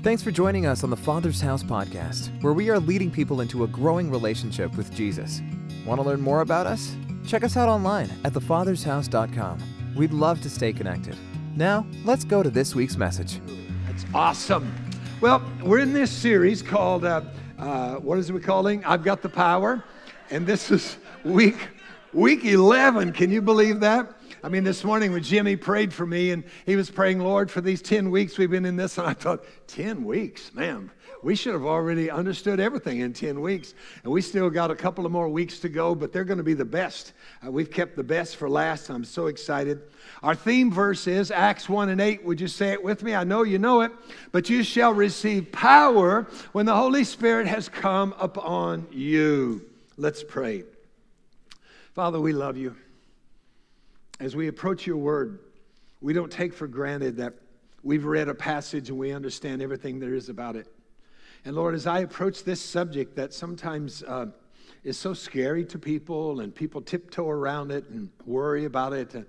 Thanks for joining us on the Father's House podcast, where we are leading people into a growing relationship with Jesus. Want to learn more about us? Check us out online at thefathershouse.com. We'd love to stay connected. Now, let's go to this week's message. That's awesome. Well, we're in this series called, uh, uh, what is it we calling? I've Got the Power. And this is week, week 11. Can you believe that? I mean, this morning when Jimmy prayed for me and he was praying, Lord, for these 10 weeks we've been in this, and I thought, 10 weeks, man, we should have already understood everything in 10 weeks. And we still got a couple of more weeks to go, but they're going to be the best. Uh, we've kept the best for last. I'm so excited. Our theme verse is Acts 1 and 8. Would you say it with me? I know you know it. But you shall receive power when the Holy Spirit has come upon you. Let's pray. Father, we love you as we approach your word, we don't take for granted that we've read a passage and we understand everything there is about it. And Lord, as I approach this subject that sometimes uh, is so scary to people and people tiptoe around it and worry about it, uh,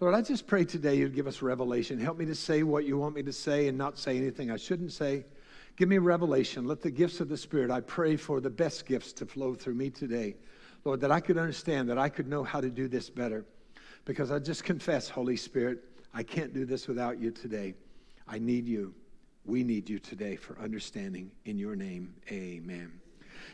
Lord, I just pray today you'd give us revelation. Help me to say what you want me to say and not say anything I shouldn't say. Give me revelation. Let the gifts of the Spirit, I pray for the best gifts to flow through me today. Lord, that I could understand, that I could know how to do this better because I just confess, Holy Spirit, I can't do this without you today. I need you. We need you today for understanding. In your name, amen.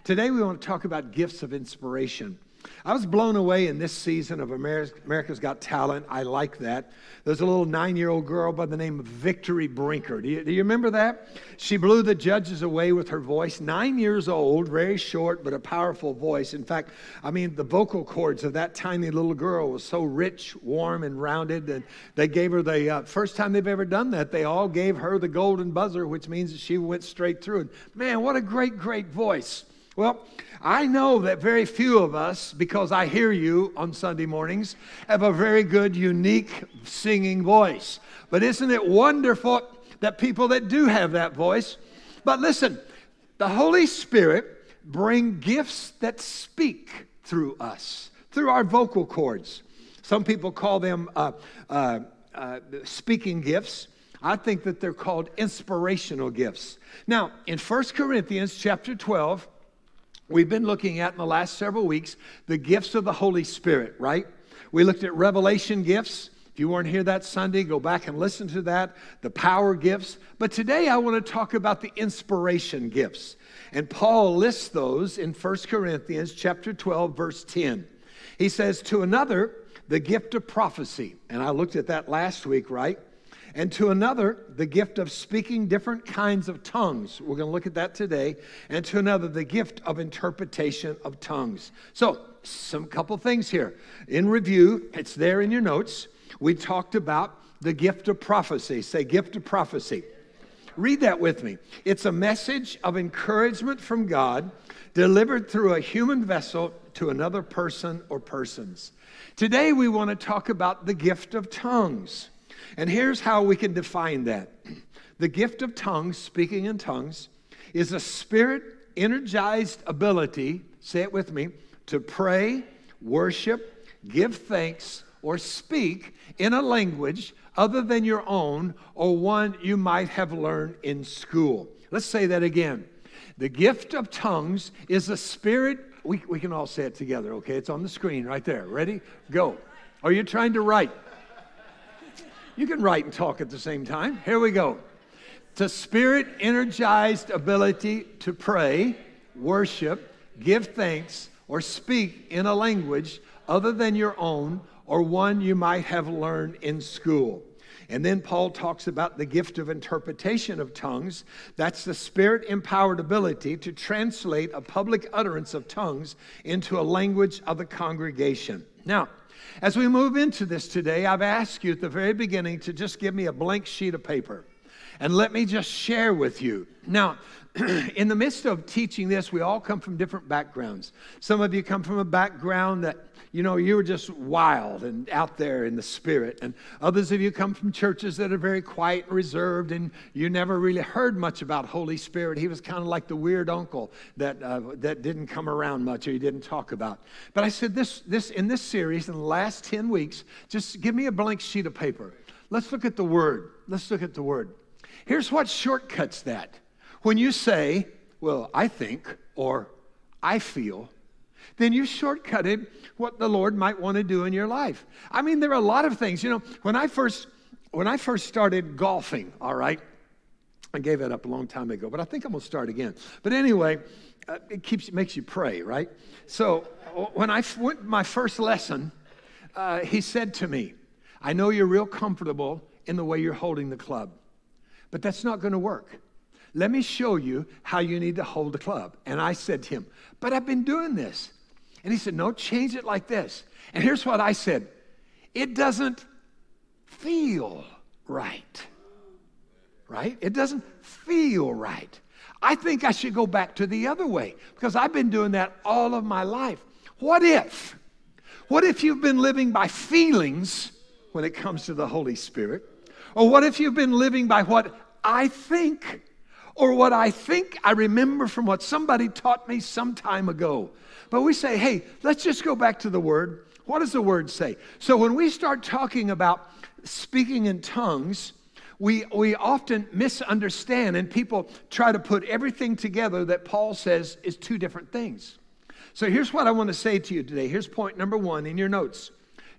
Today, we want to talk about gifts of inspiration. I was blown away in this season of America's Got Talent. I like that. There's a little nine year old girl by the name of Victory Brinker. Do you, do you, remember that? She blew the judges away with her voice. Nine years old, very short, but a powerful voice. In fact, I mean, the vocal cords of that tiny little girl was so rich, warm, and rounded. And they gave her the uh, first time they've ever done that, they all gave her the golden buzzer, which means that she went straight through. And man, what a great, great voice. Well, I know that very few of us, because I hear you on Sunday mornings, have a very good, unique singing voice. But isn't it wonderful that people that do have that voice? But listen, the Holy Spirit bring gifts that speak through us, through our vocal cords. Some people call them uh, uh, uh, speaking gifts. I think that they're called inspirational gifts. Now, in 1 Corinthians chapter 12, We've been looking at in the last several weeks the gifts of the Holy Spirit, right? We looked at revelation gifts. If you weren't here that Sunday, go back and listen to that, the power gifts. But today I want to talk about the inspiration gifts. And Paul lists those in 1 Corinthians chapter 12 verse 10. He says to another the gift of prophecy. And I looked at that last week, right? And to another, the gift of speaking different kinds of tongues. We're going to look at that today. And to another, the gift of interpretation of tongues. So, some couple things here. In review, it's there in your notes. We talked about the gift of prophecy. Say, gift of prophecy. Read that with me. It's a message of encouragement from God delivered through a human vessel to another person or persons. Today, we want to talk about the gift of tongues. And here's how we can define that the gift of tongues, speaking in tongues, is a spirit energized ability, say it with me, to pray, worship, give thanks, or speak in a language other than your own or one you might have learned in school. Let's say that again. The gift of tongues is a spirit, we, we can all say it together, okay? It's on the screen right there. Ready? Go. Are you trying to write? You can write and talk at the same time. Here we go. To spirit energized ability to pray, worship, give thanks, or speak in a language other than your own or one you might have learned in school. And then Paul talks about the gift of interpretation of tongues. That's the spirit empowered ability to translate a public utterance of tongues into a language of the congregation. Now, as we move into this today, I've asked you at the very beginning to just give me a blank sheet of paper and let me just share with you. Now, in the midst of teaching this, we all come from different backgrounds. Some of you come from a background that you know, you were just wild and out there in the spirit. And others of you come from churches that are very quiet reserved, and you never really heard much about Holy Spirit. He was kind of like the weird uncle that, uh, that didn't come around much or he didn't talk about. But I said, this, this, in this series, in the last 10 weeks, just give me a blank sheet of paper. Let's look at the Word. Let's look at the Word. Here's what shortcuts that. When you say, well, I think, or I feel, then you shortcutted what the Lord might want to do in your life. I mean, there are a lot of things. You know, when I first when I first started golfing, all right, I gave it up a long time ago, but I think I'm gonna start again. But anyway, uh, it keeps makes you pray, right? So when I went my first lesson, uh, he said to me, "I know you're real comfortable in the way you're holding the club, but that's not going to work. Let me show you how you need to hold the club." And I said to him, "But I've been doing this." And he said, "No, change it like this." And here's what I said: "It doesn't feel right." right? It doesn't feel right. I think I should go back to the other way because I've been doing that all of my life. What if? What if you've been living by feelings when it comes to the Holy Spirit? Or what if you've been living by what I think? Or what I think I remember from what somebody taught me some time ago. But we say, hey, let's just go back to the Word. What does the Word say? So when we start talking about speaking in tongues, we, we often misunderstand, and people try to put everything together that Paul says is two different things. So here's what I want to say to you today. Here's point number one in your notes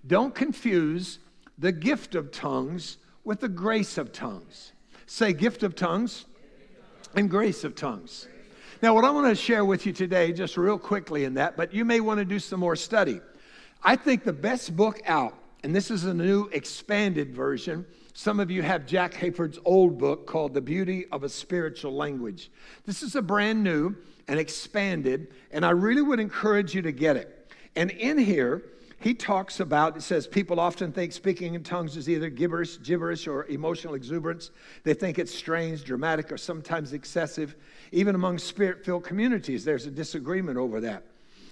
don't confuse the gift of tongues with the grace of tongues. Say, gift of tongues and grace of tongues. Now, what I want to share with you today, just real quickly in that, but you may want to do some more study. I think the best book out, and this is a new expanded version, some of you have Jack Hayford's old book called The Beauty of a Spiritual Language. This is a brand new and expanded, and I really would encourage you to get it. And in here, he talks about it says people often think speaking in tongues is either gibberish gibberish or emotional exuberance they think it's strange dramatic or sometimes excessive even among spirit-filled communities there's a disagreement over that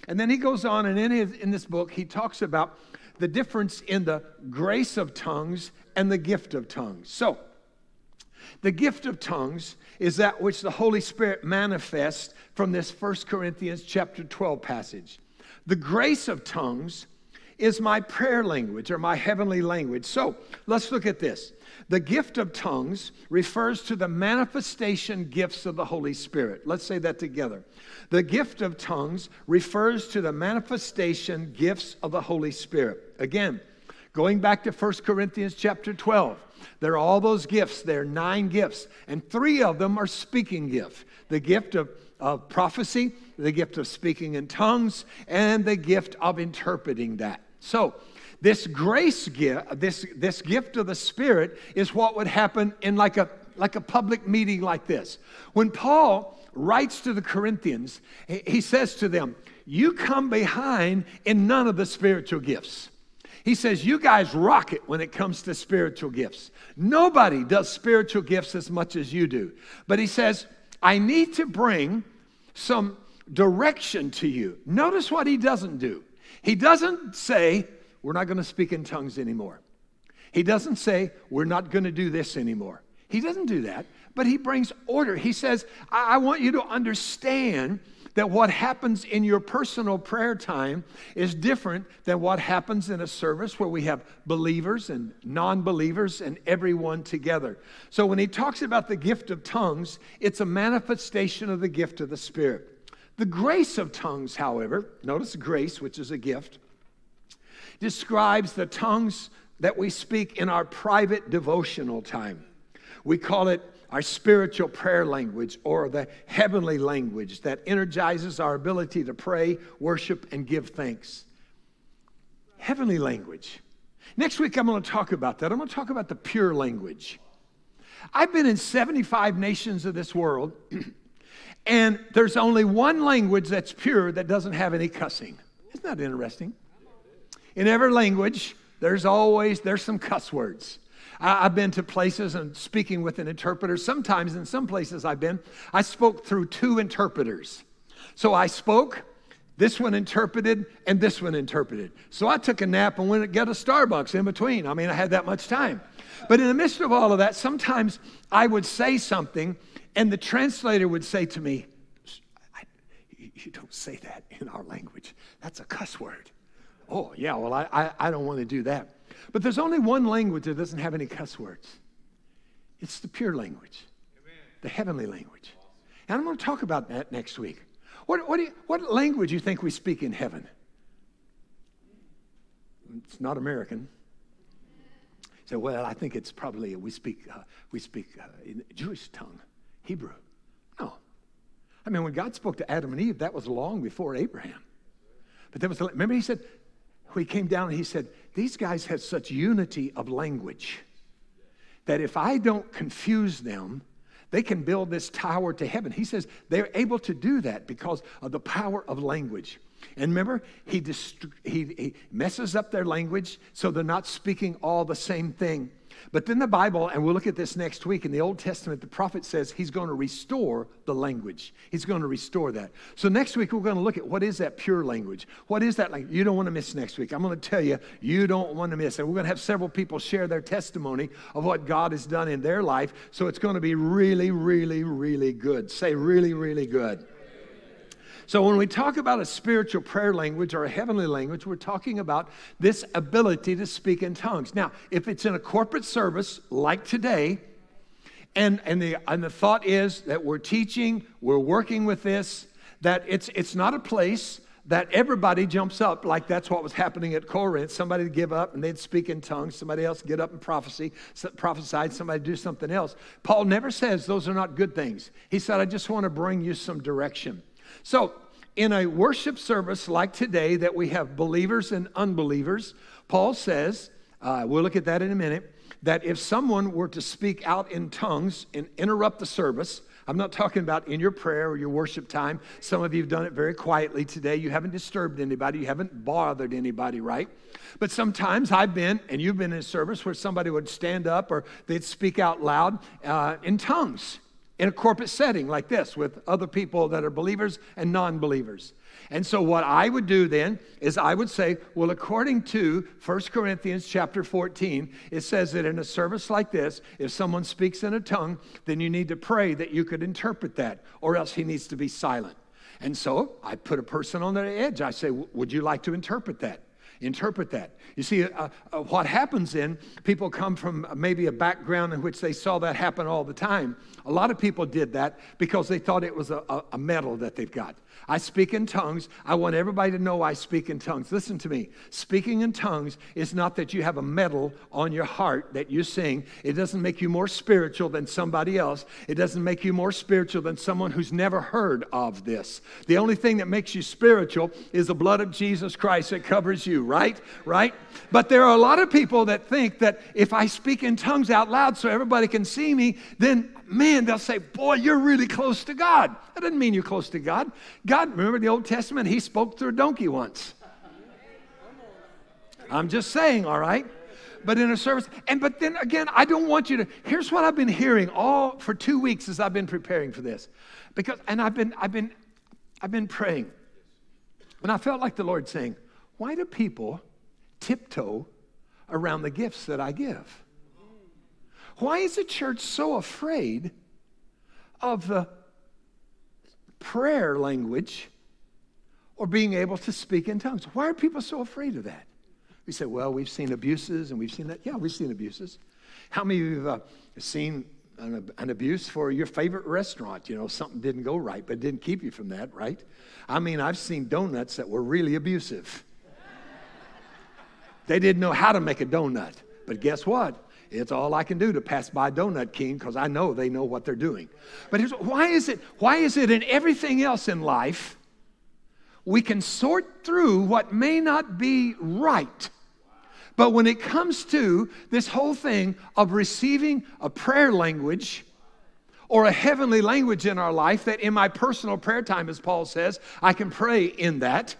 and then he goes on and in, his, in this book he talks about the difference in the grace of tongues and the gift of tongues. So, the gift of tongues is that which the Holy Spirit manifests from this 1 Corinthians chapter 12 passage. The grace of tongues is my prayer language or my heavenly language. So let's look at this. The gift of tongues refers to the manifestation gifts of the Holy Spirit. Let's say that together. The gift of tongues refers to the manifestation gifts of the Holy Spirit. Again, going back to 1 Corinthians chapter 12, there are all those gifts. There are nine gifts, and three of them are speaking gifts the gift of, of prophecy, the gift of speaking in tongues, and the gift of interpreting that. So, this grace gift, this, this gift of the Spirit, is what would happen in like a, like a public meeting like this. When Paul writes to the Corinthians, he says to them, You come behind in none of the spiritual gifts. He says, You guys rock it when it comes to spiritual gifts. Nobody does spiritual gifts as much as you do. But he says, I need to bring some direction to you. Notice what he doesn't do. He doesn't say, We're not going to speak in tongues anymore. He doesn't say, We're not going to do this anymore. He doesn't do that, but he brings order. He says, I, I want you to understand that what happens in your personal prayer time is different than what happens in a service where we have believers and non believers and everyone together. So when he talks about the gift of tongues, it's a manifestation of the gift of the Spirit. The grace of tongues, however, notice grace, which is a gift, describes the tongues that we speak in our private devotional time. We call it our spiritual prayer language or the heavenly language that energizes our ability to pray, worship, and give thanks. Heavenly language. Next week, I'm going to talk about that. I'm going to talk about the pure language. I've been in 75 nations of this world. And there's only one language that's pure that doesn't have any cussing. Isn't that interesting? In every language, there's always there's some cuss words. I, have been to places and speaking with an interpreter. Sometimes in some places I've been, I spoke through two interpreters. So I spoke, this one interpreted, and this one interpreted. So I took a nap and went and got a Starbucks in between. I mean, I had that much time. But in the midst of all of that, sometimes I would say something and the translator would say to me, You don't say that in our language. That's a cuss word. Oh, yeah, well, I, I, I don't want to do that. But there's only one language that doesn't have any cuss words It's the pure language, the heavenly language. And I'm going to talk about that next week. What, what, you, what language do you think we speak in heaven? It's not American. So, well, I think it's probably we speak uh, we speak uh, in Jewish tongue, Hebrew. No, I mean when God spoke to Adam and Eve, that was long before Abraham. But there was remember he said he came down and he said these guys have such unity of language that if I don't confuse them, they can build this tower to heaven. He says they're able to do that because of the power of language. And remember, he, dist- he, he messes up their language so they're not speaking all the same thing. But then the Bible, and we'll look at this next week in the Old Testament, the prophet says he's going to restore the language. He's going to restore that. So next week, we're going to look at what is that pure language? What is that language? You don't want to miss next week. I'm going to tell you, you don't want to miss. And we're going to have several people share their testimony of what God has done in their life. So it's going to be really, really, really good. Say, really, really good. So, when we talk about a spiritual prayer language or a heavenly language, we're talking about this ability to speak in tongues. Now, if it's in a corporate service like today, and, and, the, and the thought is that we're teaching, we're working with this, that it's, it's not a place that everybody jumps up like that's what was happening at Corinth. Somebody would give up and they'd speak in tongues. Somebody else get up and prophecy, prophesied. Somebody do something else. Paul never says those are not good things. He said, I just want to bring you some direction. So, in a worship service like today, that we have believers and unbelievers, Paul says, uh, we'll look at that in a minute, that if someone were to speak out in tongues and interrupt the service, I'm not talking about in your prayer or your worship time. Some of you have done it very quietly today. You haven't disturbed anybody, you haven't bothered anybody, right? But sometimes I've been, and you've been in a service where somebody would stand up or they'd speak out loud uh, in tongues in a corporate setting like this with other people that are believers and non believers. And so what I would do then is I would say, well, according to 1 Corinthians chapter 14, it says that in a service like this, if someone speaks in a tongue, then you need to pray that you could interpret that, or else he needs to be silent. And so I put a person on the edge. I say, would you like to interpret that? Interpret that. You see, uh, uh, what happens then, people come from maybe a background in which they saw that happen all the time. A lot of people did that because they thought it was a, a, a medal that they've got. I speak in tongues. I want everybody to know I speak in tongues. Listen to me. Speaking in tongues is not that you have a medal on your heart that you sing. It doesn't make you more spiritual than somebody else. It doesn't make you more spiritual than someone who's never heard of this. The only thing that makes you spiritual is the blood of Jesus Christ that covers you, right? Right? But there are a lot of people that think that if I speak in tongues out loud so everybody can see me, then man, they'll say, Boy, you're really close to God. That doesn't mean you're close to God. God, remember the Old Testament? He spoke through a donkey once. I'm just saying, all right? But in a service, and but then again, I don't want you to. Here's what I've been hearing all for two weeks as I've been preparing for this, because and I've been I've been I've been praying, and I felt like the Lord saying, "Why do people tiptoe around the gifts that I give?" Why is the church so afraid of the prayer language or being able to speak in tongues? Why are people so afraid of that? We say, well, we've seen abuses and we've seen that. Yeah, we've seen abuses. How many of you have uh, seen an, an, abuse for your favorite restaurant? You know, something didn't go right, but didn't keep you from that, right? I mean, I've seen donuts that were really abusive. they didn't know how to make a donut. But guess what? It's all I can do to pass by Donut King because I know they know what they're doing. But why is it? Why is it in everything else in life we can sort through what may not be right? But when it comes to this whole thing of receiving a prayer language or a heavenly language in our life, that in my personal prayer time, as Paul says, I can pray in that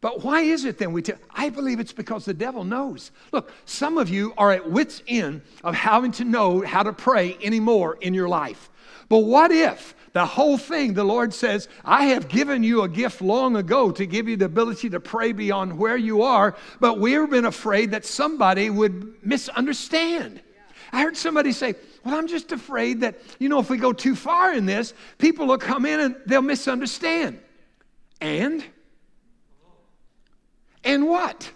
but why is it then we tell? I believe it's because the devil knows. Look, some of you are at wits' end of having to know how to pray anymore in your life. But what if the whole thing, the Lord says, I have given you a gift long ago to give you the ability to pray beyond where you are, but we've been afraid that somebody would misunderstand. I heard somebody say, Well, I'm just afraid that, you know, if we go too far in this, people will come in and they'll misunderstand. And and what?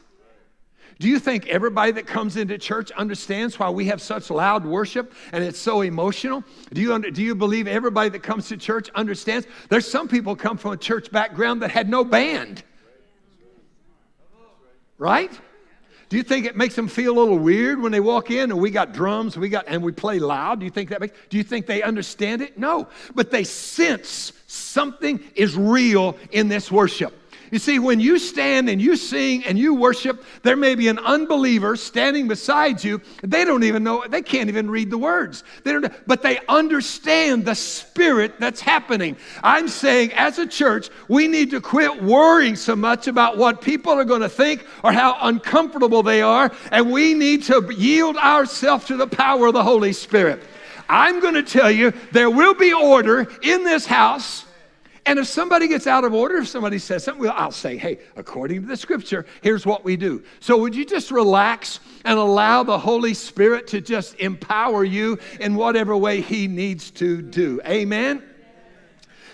Do you think everybody that comes into church understands why we have such loud worship and it's so emotional? Do you, do you believe everybody that comes to church understands? There's some people come from a church background that had no band. Right? Do you think it makes them feel a little weird when they walk in and we got drums, we got and we play loud? Do you think that makes do you think they understand it? No. But they sense something is real in this worship. You see, when you stand and you sing and you worship, there may be an unbeliever standing beside you. They don't even know, they can't even read the words. They don't, but they understand the spirit that's happening. I'm saying, as a church, we need to quit worrying so much about what people are going to think or how uncomfortable they are, and we need to yield ourselves to the power of the Holy Spirit. I'm going to tell you, there will be order in this house and if somebody gets out of order, if somebody says something, well, I'll say, hey, according to the scripture, here's what we do. So would you just relax and allow the Holy Spirit to just empower you in whatever way He needs to do? Amen?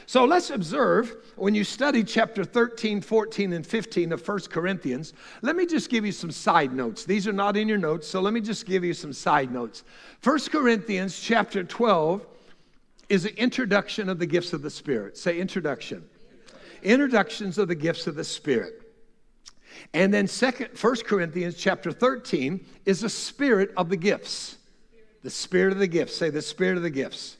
So let's observe when you study chapter 13, 14, and 15 of 1 Corinthians, let me just give you some side notes. These are not in your notes, so let me just give you some side notes. 1 Corinthians chapter 12 is an introduction of the gifts of the Spirit. Say introduction. Introductions of the gifts of the Spirit. And then second, 1 Corinthians chapter 13 is the spirit of the gifts. The spirit of the gifts. Say the spirit of the gifts.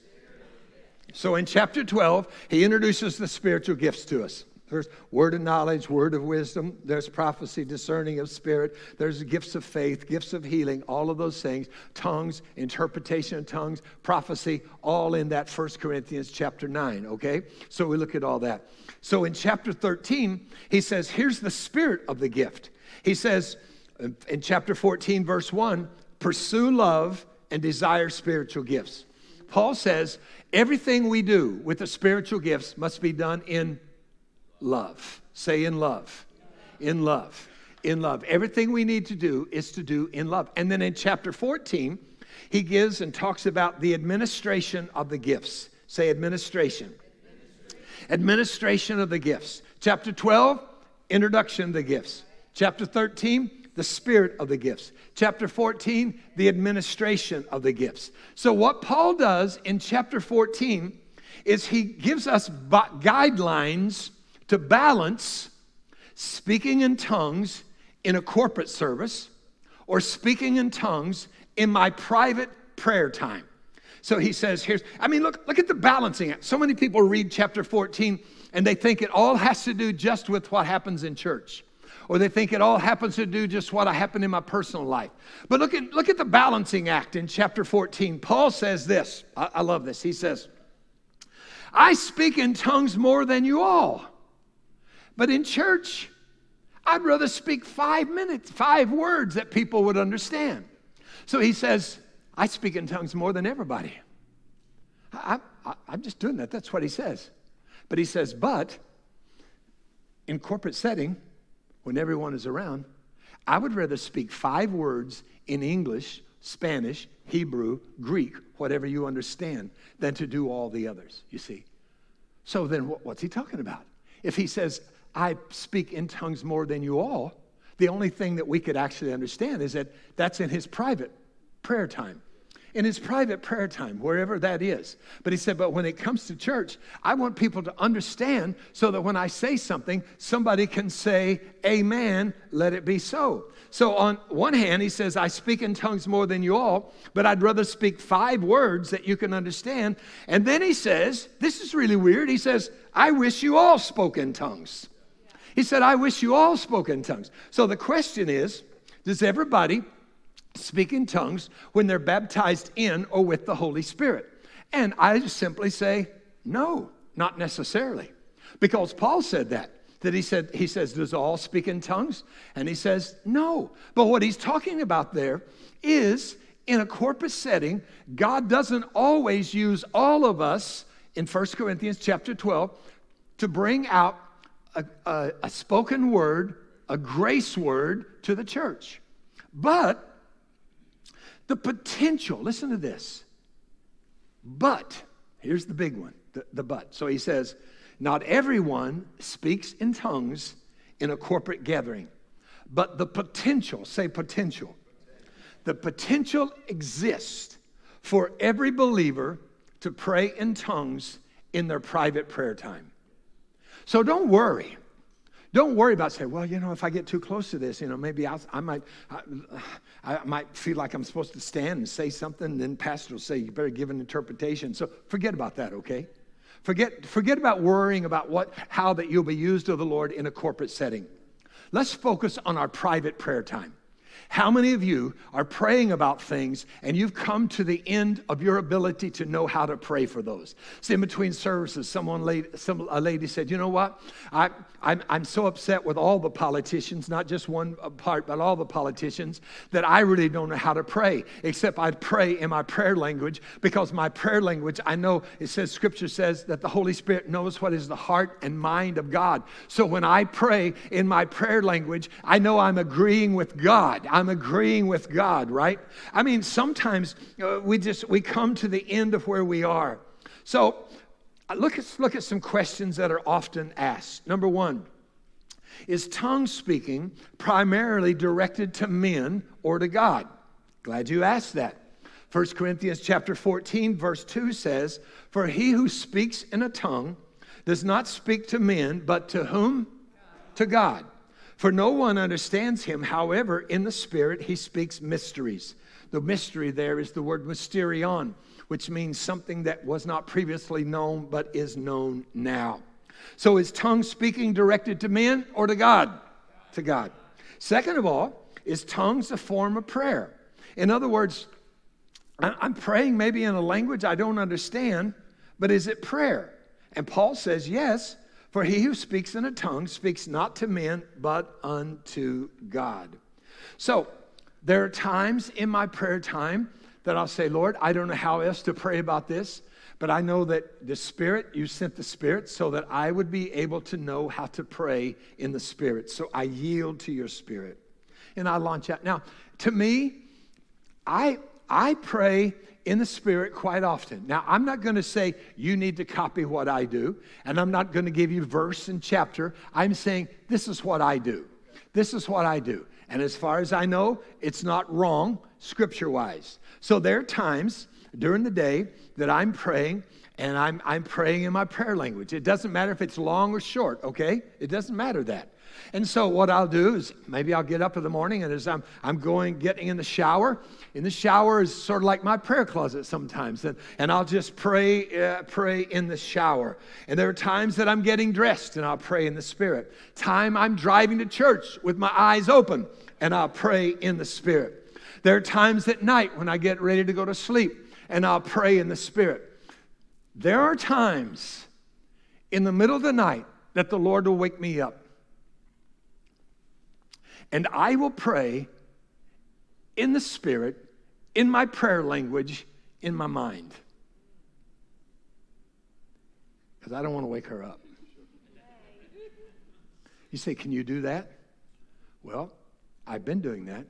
So in chapter 12, he introduces the spiritual gifts to us. There's word of knowledge, word of wisdom, there's prophecy, discerning of spirit, there's gifts of faith, gifts of healing, all of those things, tongues, interpretation of tongues, prophecy, all in that First Corinthians chapter 9, okay? So we look at all that. So in chapter 13, he says, here's the spirit of the gift. He says in chapter 14, verse 1, pursue love and desire spiritual gifts. Paul says, everything we do with the spiritual gifts must be done in love. Say in love. In love. In love. Everything we need to do is to do in love. And then in chapter 14, he gives and talks about the administration of the gifts. Say administration. Administration of the gifts. Chapter 12, introduction of the gifts. Chapter 13, the spirit of the gifts. Chapter 14, the administration of the gifts. So, what Paul does in chapter 14 is he gives us guidelines to balance speaking in tongues in a corporate service or speaking in tongues in my private prayer time. So he says, here's, I mean, look, look at the balancing act. So many people read chapter 14 and they think it all has to do just with what happens in church. Or they think it all happens to do just what happened in my personal life. But look at, look at the balancing act in chapter 14. Paul says this. I, I love this. He says, I speak in tongues more than you all. But in church, I'd rather speak five minutes, five words that people would understand. So he says, I speak in tongues more than everybody. I, am just doing that. That's what he says. But he says, but in corporate setting, when everyone is around, I would rather speak five words in English, Spanish, Hebrew, Greek, whatever you understand, than to do all the others, you see. So then what's he talking about? If he says, I speak in tongues more than you all. The only thing that we could actually understand is that that's in his private prayer time. In his private prayer time, wherever that is. But he said, but when it comes to church, I want people to understand so that when I say something, somebody can say, Amen, let it be so. So, on one hand, he says, I speak in tongues more than you all, but I'd rather speak five words that you can understand. And then he says, This is really weird. He says, I wish you all spoke in tongues. He said, I wish you all spoke in tongues. So the question is Does everybody speak in tongues when they're baptized in or with the Holy Spirit? And I simply say, No, not necessarily. Because Paul said that. That he said, he says, does all speak in tongues? And he says, no. But what he's talking about there is in a corporate setting, God doesn't always use all of us in 1 Corinthians chapter 12 to bring out a, a, a spoken word, a grace word to the church. But the potential, listen to this. But, here's the big one, the, the but. So he says, not everyone speaks in tongues in a corporate gathering, but the potential, say potential, the potential exists for every believer to pray in tongues in their private prayer time. So don't worry. Don't worry about saying, well, you know, if I get too close to this, you know, maybe I'll, i might, I, I, might feel like I'm supposed to stand and say something, and then pastor will say, you better give an interpretation. So forget about that, okay? Forget, forget about worrying about what, how that you'll be used of the Lord in a corporate setting. Let's focus on our private prayer time. How many of you are praying about things and you've come to the end of your ability to know how to pray for those? See, in between services, someone lady, some, a lady said, You know what? I, I'm, I'm so upset with all the politicians, not just one uh, part, but all the politicians, that I really don't know how to pray, except I pray in my prayer language because my prayer language, I know it says, Scripture says that the Holy Spirit knows what is the heart and mind of God. So when I pray in my prayer language, I know I'm agreeing with God. Agreeing with God, right? I mean, sometimes uh, we just we come to the end of where we are. So uh, look at look at some questions that are often asked. Number one, is tongue speaking primarily directed to men or to God? Glad you asked that. 1 Corinthians chapter 14 verse 2 says, "For he who speaks in a tongue does not speak to men, but to whom? To God." For no one understands him. However, in the Spirit, he speaks mysteries. The mystery there is the word mysterion, which means something that was not previously known but is known now. So is tongue speaking directed to men or to God? To God. Second of all, is tongues a form of prayer? In other words, I'm praying maybe in a language I don't understand, but is it prayer? And Paul says, yes, for he who speaks in a tongue speaks not to men, but unto God. So, there are times in my prayer time that I'll say, Lord, I don't know how else to pray about this, but I know that the Spirit, you sent the Spirit so that I would be able to know how to pray in the Spirit. So I yield to your Spirit. And I launch out. Now, to me, I, I pray in the Spirit quite often. Now, I'm not going to say you need to copy what I do, and I'm not going to give you verse and chapter. I'm saying this is what I do. This is what I do. And as far as I know, it's not wrong scripture wise. So there are times during the day that I'm praying and I'm, I'm praying in my prayer language. It doesn't matter if it's long or short, okay? It doesn't matter that. And so what I'll do is maybe I'll get up in the morning and as I'm, I'm going, getting in the shower, in the shower is sort of like my prayer closet sometimes. And, and I'll just pray, uh, pray in the shower. And there are times that I'm getting dressed and I'll pray in the spirit. Time I'm driving to church with my eyes open and I'll pray in the spirit. There are times at night when I get ready to go to sleep and I'll pray in the spirit. There are times in the middle of the night that the Lord will wake me up and I will pray in the Spirit, in my prayer language, in my mind. Because I don't want to wake her up. You say, Can you do that? Well, I've been doing that.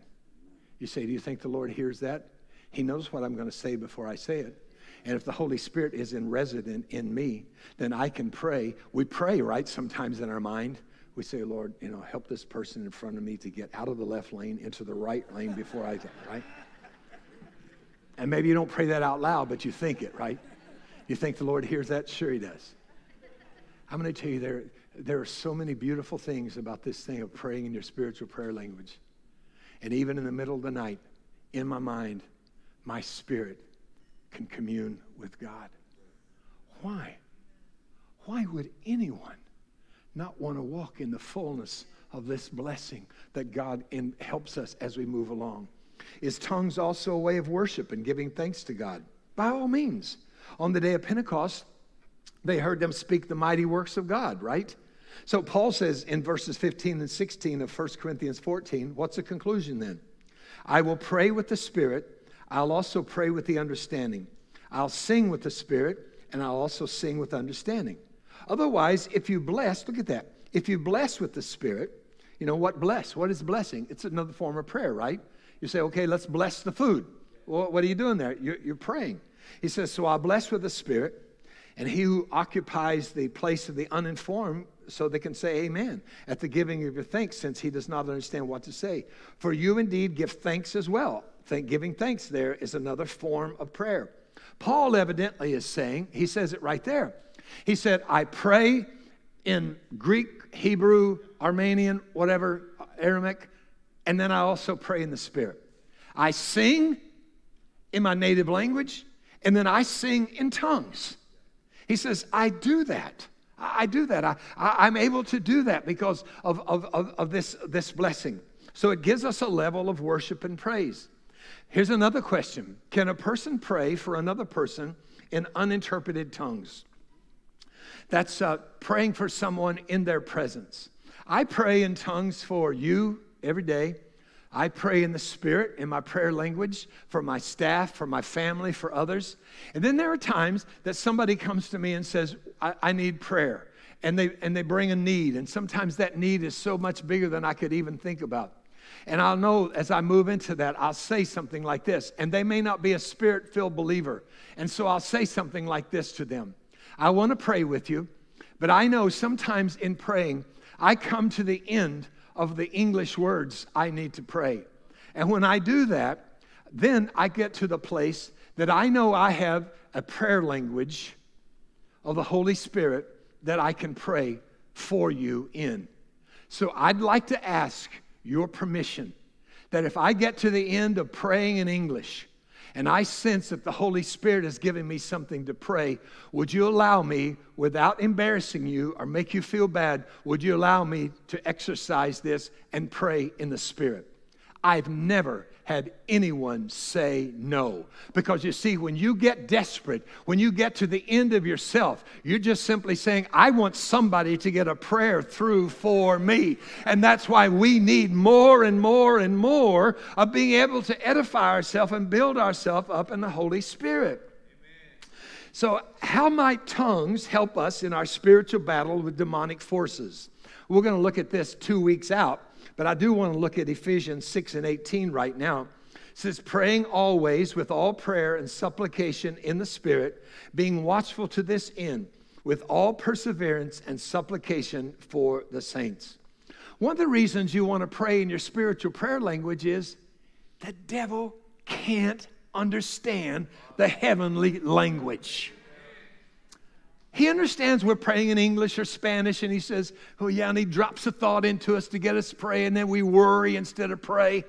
You say, Do you think the Lord hears that? He knows what I'm going to say before I say it. And if the Holy Spirit is in resident in me, then I can pray. We pray, right, sometimes in our mind we say, Lord, you know, help this person in front of me to get out of the left lane into the right lane before I get, right? And maybe you don't pray that out loud, but you think it, right? You think the Lord hears that? Sure, He does. I'm going to tell you, there, there are so many beautiful things about this thing of praying in your spiritual prayer language. And even in the middle of the night, in my mind, my spirit can commune with God. Why? Why would anyone not want to walk in the fullness of this blessing that God in, helps us as we move along. Is tongues also a way of worship and giving thanks to God? By all means. On the day of Pentecost, they heard them speak the mighty works of God, right? So Paul says in verses 15 and 16 of 1 Corinthians 14, what's the conclusion then? I will pray with the Spirit, I'll also pray with the understanding. I'll sing with the Spirit, and I'll also sing with understanding. Otherwise, if you bless, look at that. If you bless with the Spirit, you know what bless? What is blessing? It's another form of prayer, right? You say, okay, let's bless the food. Well, what are you doing there? You're, you're praying. He says, so I'll bless with the Spirit, and he who occupies the place of the uninformed so they can say amen at the giving of your thanks, since he does not understand what to say. For you indeed give thanks as well. Thank, giving thanks there is another form of prayer. Paul evidently is saying, he says it right there. He said, I pray in Greek, Hebrew, Armenian, whatever, Aramaic, and then I also pray in the Spirit. I sing in my native language, and then I sing in tongues. He says, I do that. I do that. I, I, am able to do that because of, of, of, of this, this blessing. So it gives us a level of worship and praise. Here's another question Can a person pray for another person in uninterpreted tongues? That's uh, praying for someone in their presence. I pray in tongues for you every day. I pray in the Spirit, in my prayer language, for my staff, for my family, for others. And then there are times that somebody comes to me and says, I, I need prayer. And they, and they bring a need. And sometimes that need is so much bigger than I could even think about. And I'll know as I move into that, I'll say something like this. And they may not be a spirit filled believer. And so I'll say something like this to them I want to pray with you, but I know sometimes in praying, I come to the end of the English words I need to pray. And when I do that, then I get to the place that I know I have a prayer language of the Holy Spirit that I can pray for you in. So I'd like to ask your permission that if I get to the end of praying in English, and I sense that the Holy Spirit is giving me something to pray, would you allow me, without embarrassing you or make you feel bad, would you allow me to exercise this and pray in the Spirit? I've never had anyone say no. Because you see, when you get desperate, when you get to the end of yourself, you're just simply saying, I want somebody to get a prayer through for me. And that's why we need more and more and more of being able to edify ourselves and build ourselves up in the Holy Spirit. So, how might tongues help us in our spiritual battle with demonic forces? We're going to look at this two weeks out. But I do want to look at Ephesians 6 and 18 right now. It says, praying always with all prayer and supplication in the Spirit, being watchful to this end, with all perseverance and supplication for the saints. One of the reasons you want to pray in your spiritual prayer language is the devil can't understand the heavenly language. He understands we're praying in English or Spanish, and he says, Oh, yeah, and he drops a thought into us to get us to pray, and then we worry instead of pray.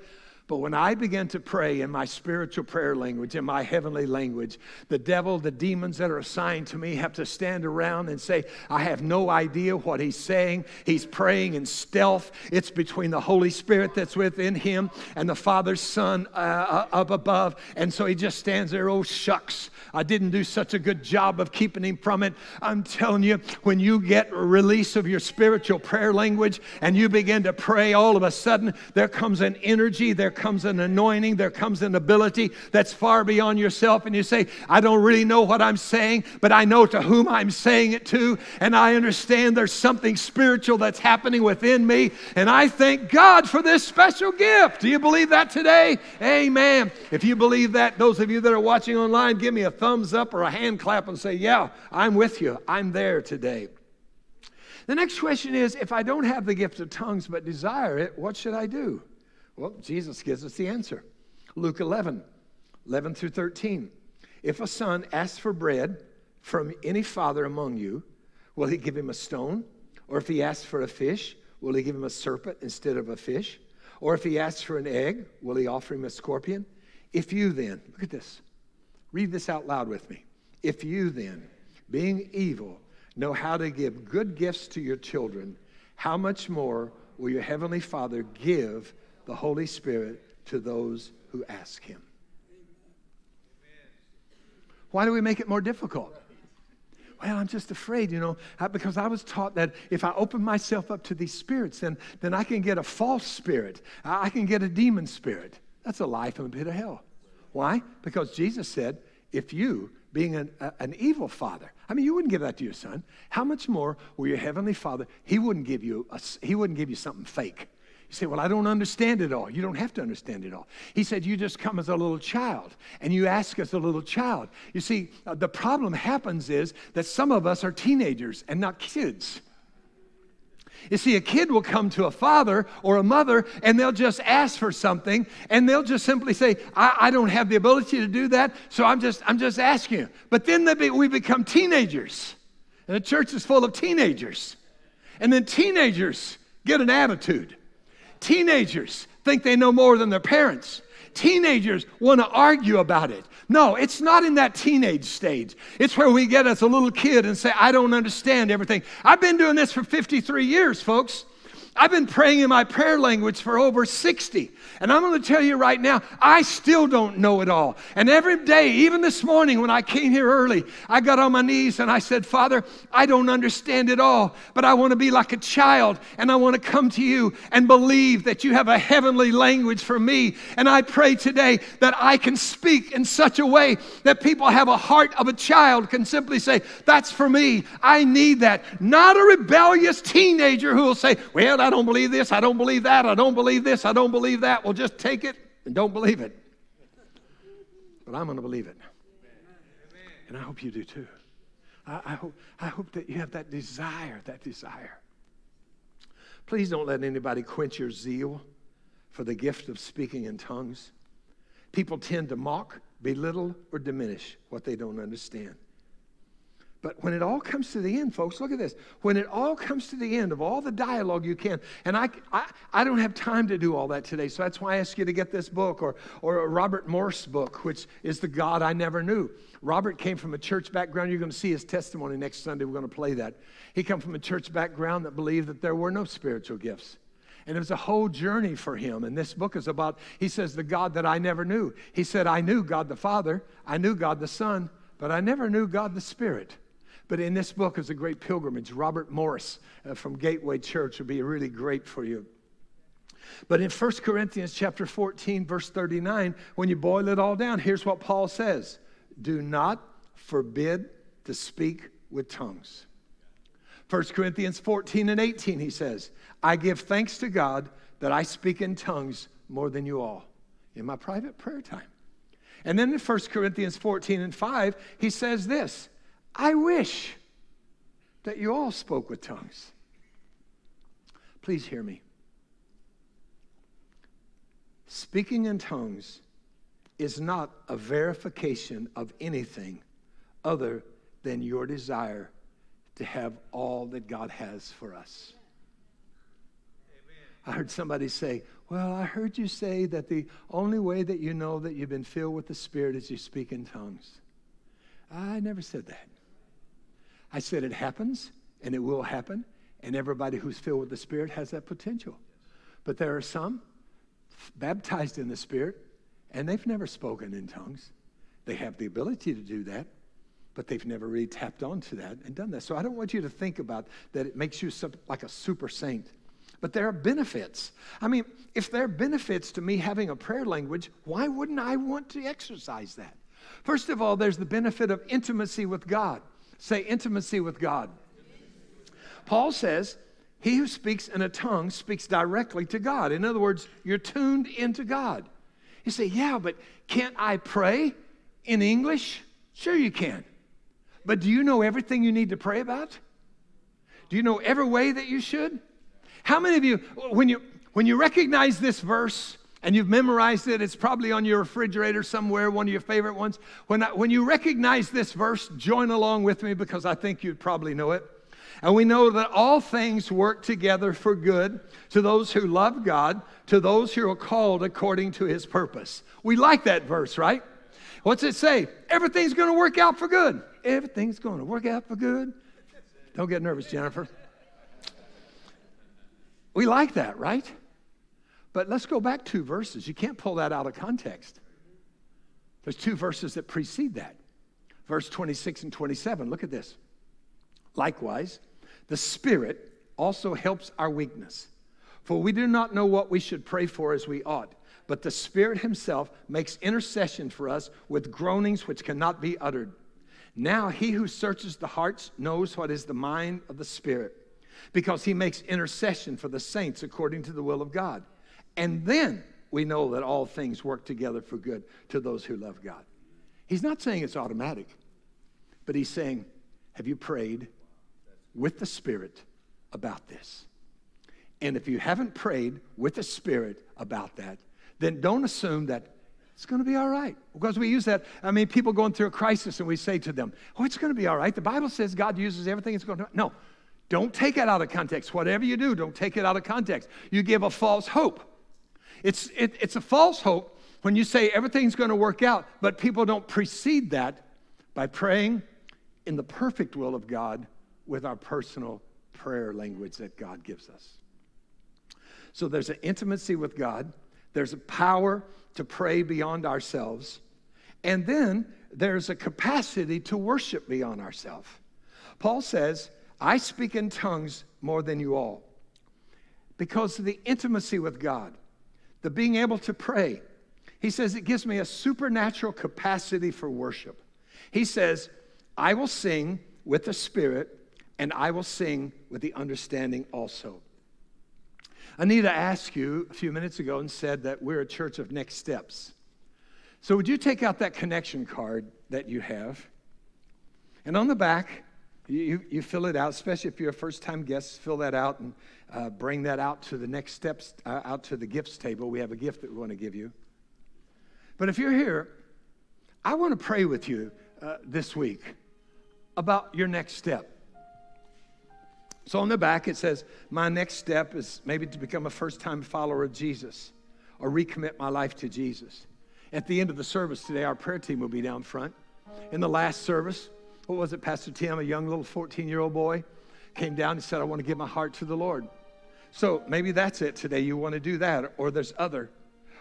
But when I begin to pray in my spiritual prayer language, in my heavenly language, the devil, the demons that are assigned to me have to stand around and say, I have no idea what he's saying. He's praying in stealth. It's between the Holy Spirit that's within him and the Father's Son uh, uh up above. And so he just stands there, oh, shucks. I didn't do such a good job of keeping him from it. I'm telling you, when you get release of your spiritual prayer language and you begin to pray, all of a sudden there comes an energy, there comes an anointing, there comes an ability that's far beyond yourself. And you say, I don't really know what I'm saying, but I know to whom I'm saying it to. And I understand there's something spiritual that's happening within me. And I thank God for this special gift. Do you believe that today? Amen. If you believe that, those of you that are watching online, give me a thumbs up or a hand clap and say, Yeah, I'm with you. I'm there today. The next question is if I don't have the gift of tongues but desire it, what should I do? Well, Jesus gives us the answer. Luke 11, 11 through 13. If a son asks for bread from any father among you, will he give him a stone? Or if he asks for a fish, will he give him a serpent instead of a fish? Or if he asks for an egg, will he offer him a scorpion? If you then, look at this, Read this out loud with me. If you then, being evil, know how to give good gifts to your children, how much more will your heavenly Father give the Holy Spirit to those who ask him? Why do we make it more difficult? Well, I'm just afraid, you know, because I was taught that if I open myself up to these spirits, then, then I can get a false spirit. I can get a demon spirit. That's a life in the pit of hell. Why? Because Jesus said, if you, being an, a, an evil father, I mean, you wouldn't give that to your son. How much more will your heavenly father, he wouldn't give you, a, he wouldn't give you something fake. You say, Well, I don't understand it all. You don't have to understand it all. He said, You just come as a little child and you ask as a little child. You see, uh, the problem happens is that some of us are teenagers and not kids. You see, a kid will come to a father or a mother and they'll just ask for something and they'll just simply say, I, I don't have the ability to do that, so I'm just, I'm just asking you. But then be, we become teenagers and the church is full of teenagers. And then teenagers get an attitude. Teenagers think they know more than their parents. Teenagers want to argue about it. No, it's not in that teenage stage. It's where we get as a little kid and say, I don't understand everything. I've been doing this for 53 years, folks. I've been praying in my prayer language for over 60. And I'm going to tell you right now, I still don't know it all. And every day, even this morning when I came here early, I got on my knees and I said, Father, I don't understand it all, but I want to be like a child and I want to come to you and believe that you have a heavenly language for me. And I pray today that I can speak in such a way that people have a heart of a child, can simply say, That's for me. I need that. Not a rebellious teenager who will say, Well, I don't believe this, I don't believe that, I don't believe this, I don't believe that. Well, just take it and don't believe it. But I'm going to believe it. And I hope you do too. I, I, hope, I hope that you have that desire, that desire. Please don't let anybody quench your zeal for the gift of speaking in tongues. People tend to mock, belittle, or diminish what they don't understand. But when it all comes to the end, folks, look at this. When it all comes to the end of all the dialogue you can, and I, I, I don't have time to do all that today, so that's why I ask you to get this book or, or Robert Morris book, which is The God I Never Knew. Robert came from a church background. You're going to see his testimony next Sunday. We're going to play that. He came from a church background that believed that there were no spiritual gifts. And it was a whole journey for him. And this book is about, he says, the God that I never knew. He said, I knew God the Father, I knew God the Son, but I never knew God the Spirit. But in this book is a great pilgrimage. Robert Morris uh, from Gateway Church would be really great for you. But in 1 Corinthians chapter 14 verse 39, when you boil it all down, here's what Paul says. Do not forbid to speak with tongues. 1 Corinthians 14 and 18 he says, I give thanks to God that I speak in tongues more than you all in my private prayer time. And then in 1 Corinthians 14 and 5, he says this I wish that you all spoke with tongues. Please hear me. Speaking in tongues is not a verification of anything other than your desire to have all that God has for us. I heard somebody say, Well, I heard you say that the only way that you know that you've been filled with the Spirit is you speak in tongues. I never said that. I said it happens and it will happen, and everybody who's filled with the Spirit has that potential. But there are some baptized in the Spirit and they've never spoken in tongues. They have the ability to do that, but they've never really tapped onto that and done that. So I don't want you to think about that it makes you like a super saint. But there are benefits. I mean, if there are benefits to me having a prayer language, why wouldn't I want to exercise that? First of all, there's the benefit of intimacy with God. Say intimacy with God. Paul says, He who speaks in a tongue speaks directly to God. In other words, you're tuned into God. You say, Yeah, but can't I pray in English? Sure, you can. But do you know everything you need to pray about? Do you know every way that you should? How many of you, when you, when you recognize this verse, and you've memorized it. It's probably on your refrigerator somewhere, one of your favorite ones. When, I, when you recognize this verse, join along with me because I think you'd probably know it. And we know that all things work together for good to those who love God, to those who are called according to his purpose. We like that verse, right? What's it say? Everything's going to work out for good. Everything's going to work out for good. Don't get nervous, Jennifer. We like that, right? But let's go back two verses. You can't pull that out of context. There's two verses that precede that. Verse 26 and 27. Look at this. Likewise, the Spirit also helps our weakness. For we do not know what we should pray for as we ought, but the Spirit Himself makes intercession for us with groanings which cannot be uttered. Now, He who searches the hearts knows what is the mind of the Spirit, because He makes intercession for the saints according to the will of God. And then we know that all things work together for good to those who love God. He's not saying it's automatic, but he's saying, Have you prayed with the Spirit about this? And if you haven't prayed with the Spirit about that, then don't assume that it's going to be all right. Because we use that. I mean, people going through a crisis and we say to them, oh, it's going to be all right. The Bible says God uses everything it's going to. No, don't take it out of context. Whatever you do, don't take it out of context. You give a false hope. It's, it, it's a false hope when you say everything's going to work out, but people don't precede that by praying in the perfect will of God with our personal prayer language that God gives us. So there's an intimacy with God, there's a power to pray beyond ourselves, and then there's a capacity to worship beyond ourselves. Paul says, I speak in tongues more than you all because of the intimacy with God, the being able to pray. He says, it gives me a supernatural capacity for worship. He says, I will sing with the Spirit, and I will sing with the understanding also. Anita asked you a few minutes ago and said that we're a church of next steps. So, would you take out that connection card that you have? And on the back, you, you fill it out, especially if you're a first time guest, fill that out and uh, bring that out to the next steps, uh, out to the gifts table. We have a gift that we want to give you. But if you're here, I want to pray with you uh, this week about your next step. So on the back it says, My next step is maybe to become a first time follower of Jesus or recommit my life to Jesus. At the end of the service today, our prayer team will be down front. In the last service, what was it, Pastor Tim, a young little 14 year old boy, came down and said, I want to give my heart to the Lord. So maybe that's it today. You want to do that, or there's other.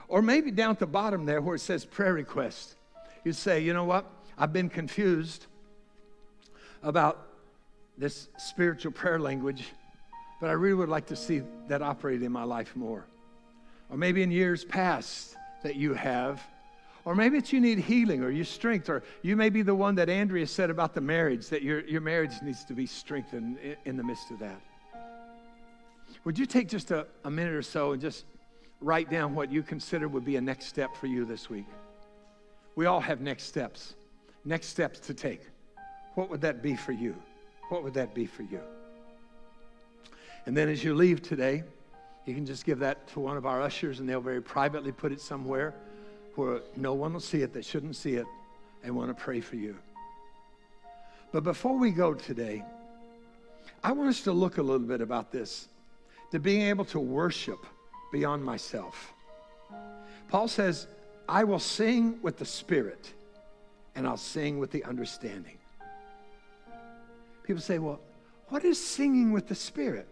Or maybe down at the bottom there where it says prayer request, you say, you know what? I've been confused about this spiritual prayer language, but I really would like to see that operate in my life more. Or maybe in years past that you have, or maybe it's you need healing or your strength, or you may be the one that Andrea said about the marriage, that your, your marriage needs to be strengthened in, in the midst of that. Would you take just a, a minute or so and just write down what you consider would be a next step for you this week? We all have next steps, next steps to take. What would that be for you? What would that be for you? And then as you leave today, you can just give that to one of our ushers and they'll very privately put it somewhere where no one will see it that shouldn't see it and want to pray for you. But before we go today, I want us to look a little bit about this to being able to worship beyond myself. Paul says, I will sing with the Spirit and I'll sing with the understanding. People say, well, what is singing with the Spirit?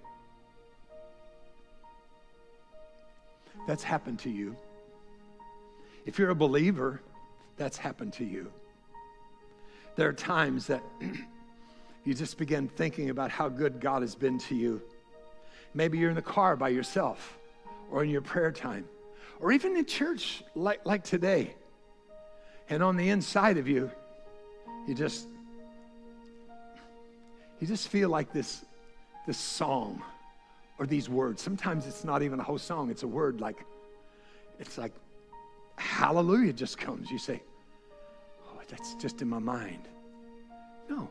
That's happened to you. If you're a believer, that's happened to you. There are times that you just begin thinking about how good God has been to you. Maybe you're in the car by yourself or in your prayer time or even in church like, like today. And on the inside of you, you just you just feel like this, this song or these words. Sometimes it's not even a whole song, it's a word like, it's like, hallelujah just comes. You say, oh, that's just in my mind. No,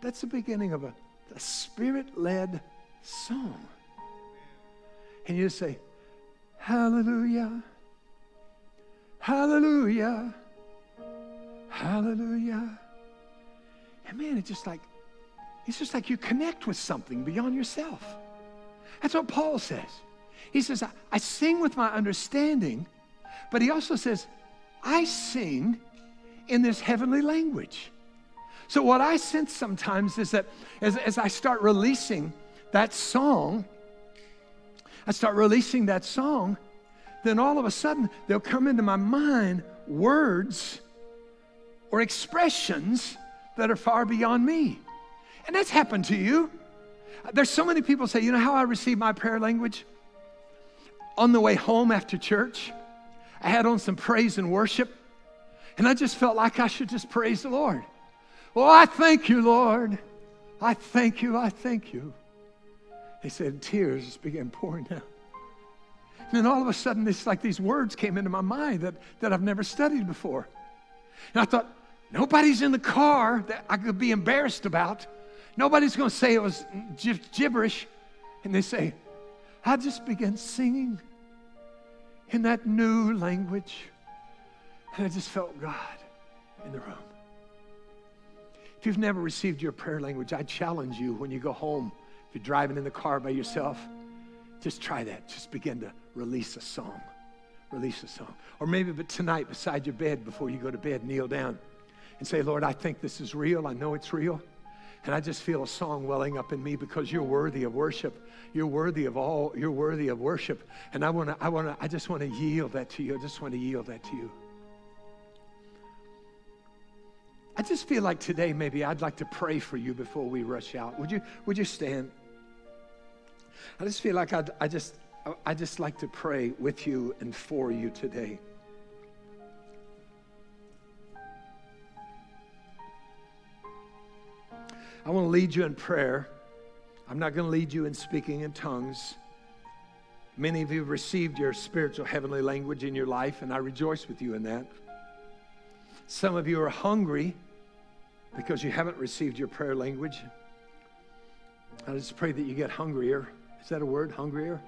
that's the beginning of a, a spirit led song. And you say, hallelujah, hallelujah, hallelujah. And man, it's just like, it's just like you connect with something beyond yourself. That's what Paul says. He says, I, I sing with my understanding, but he also says, I sing in this heavenly language. So, what I sense sometimes is that as, as I start releasing that song, I start releasing that song, then all of a sudden they'll come into my mind words or expressions that are far beyond me. And that's happened to you. There's so many people say, you know how I received my prayer language? On the way home after church, I had on some praise and worship, and I just felt like I should just praise the Lord. Well, I thank you, Lord. I thank you. I thank you. They said tears began pouring down. And then all of a sudden, it's like these words came into my mind that, that I've never studied before. And I thought, nobody's in the car that I could be embarrassed about. Nobody's going to say it was gibberish. And they say, I just began singing in that new language. And I just felt God in the room. If you've never received your prayer language, I challenge you when you go home, if you're driving in the car by yourself, just try that. Just begin to release a song. Release a song. Or maybe but tonight, beside your bed, before you go to bed, kneel down and say, Lord, I think this is real. I know it's real. And I just feel a song welling up in me because you're worthy of worship. You're worthy of all, you're worthy of worship. And I wanna, I wanna, I just want to yield that to you. I just want to yield that to you. I just feel like today maybe I'd like to pray for you before we rush out. Would you would you stand? I just feel like I'd, I just I just like to pray with you and for you today. I want to lead you in prayer. I'm not going to lead you in speaking in tongues. Many of you have received your spiritual heavenly language in your life, and I rejoice with you in that. Some of you are hungry because you haven't received your prayer language. I just pray that you get hungrier. Is that a word? Hungrier?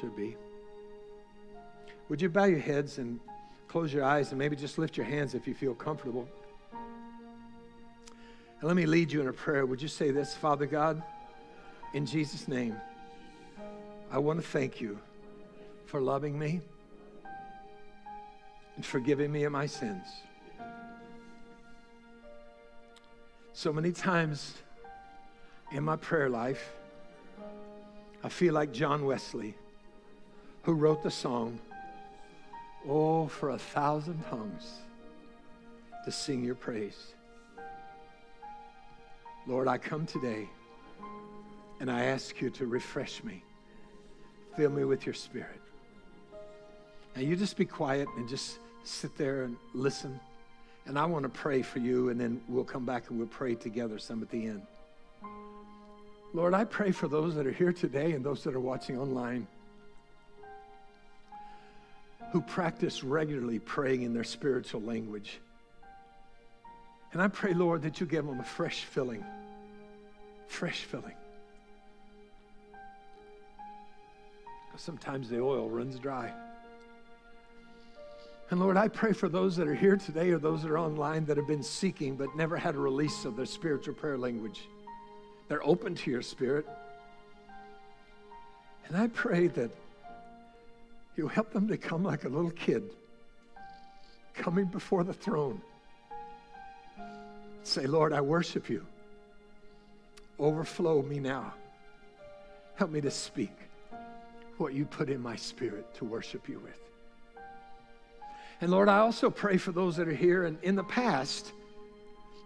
Should be. Would you bow your heads and close your eyes and maybe just lift your hands if you feel comfortable? And let me lead you in a prayer. Would you say this, Father God, in Jesus' name, I want to thank you for loving me and forgiving me of my sins. So many times in my prayer life, I feel like John Wesley, who wrote the song, Oh, for a thousand tongues to sing your praise. Lord, I come today and I ask you to refresh me. Fill me with your spirit. And you just be quiet and just sit there and listen. And I want to pray for you, and then we'll come back and we'll pray together some at the end. Lord, I pray for those that are here today and those that are watching online who practice regularly praying in their spiritual language. And I pray, Lord, that you give them a fresh filling. Fresh filling. Because sometimes the oil runs dry. And Lord, I pray for those that are here today or those that are online that have been seeking but never had a release of their spiritual prayer language. They're open to your spirit. And I pray that you help them to come like a little kid coming before the throne Say, Lord, I worship you. Overflow me now. Help me to speak what you put in my spirit to worship you with. And Lord, I also pray for those that are here and in the past,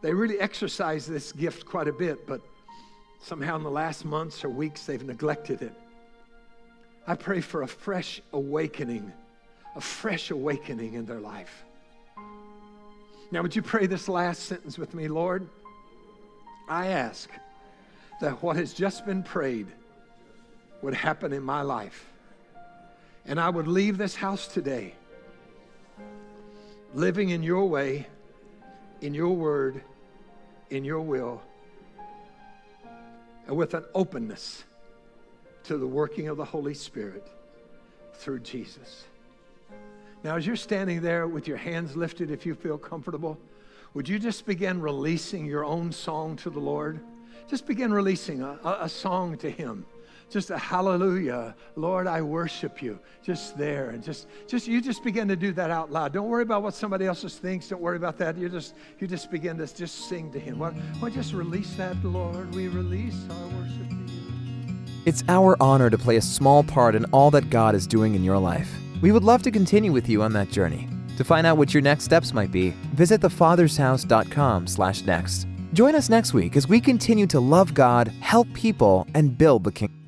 they really exercise this gift quite a bit, but somehow in the last months or weeks they've neglected it. I pray for a fresh awakening, a fresh awakening in their life. Now, would you pray this last sentence with me, Lord? I ask that what has just been prayed would happen in my life. And I would leave this house today living in your way, in your word, in your will, and with an openness to the working of the Holy Spirit through Jesus. Now, as you're standing there with your hands lifted, if you feel comfortable, would you just begin releasing your own song to the Lord? Just begin releasing a, a, a song to Him. Just a hallelujah. Lord i worship you just there. And just just you just begin to do that out loud. Don't worry about what somebody else thinks. Don't worry about that. You just you just begin to just sing to him. Why, why just release that lord? We release our worship to you. It's our honor to play a small part in all that god is doing in your life we would love to continue with you on that journey. To find out what your next steps might be, visit thefathershouse.com/next. Join us next week as we continue to love God, help people, and build the kingdom.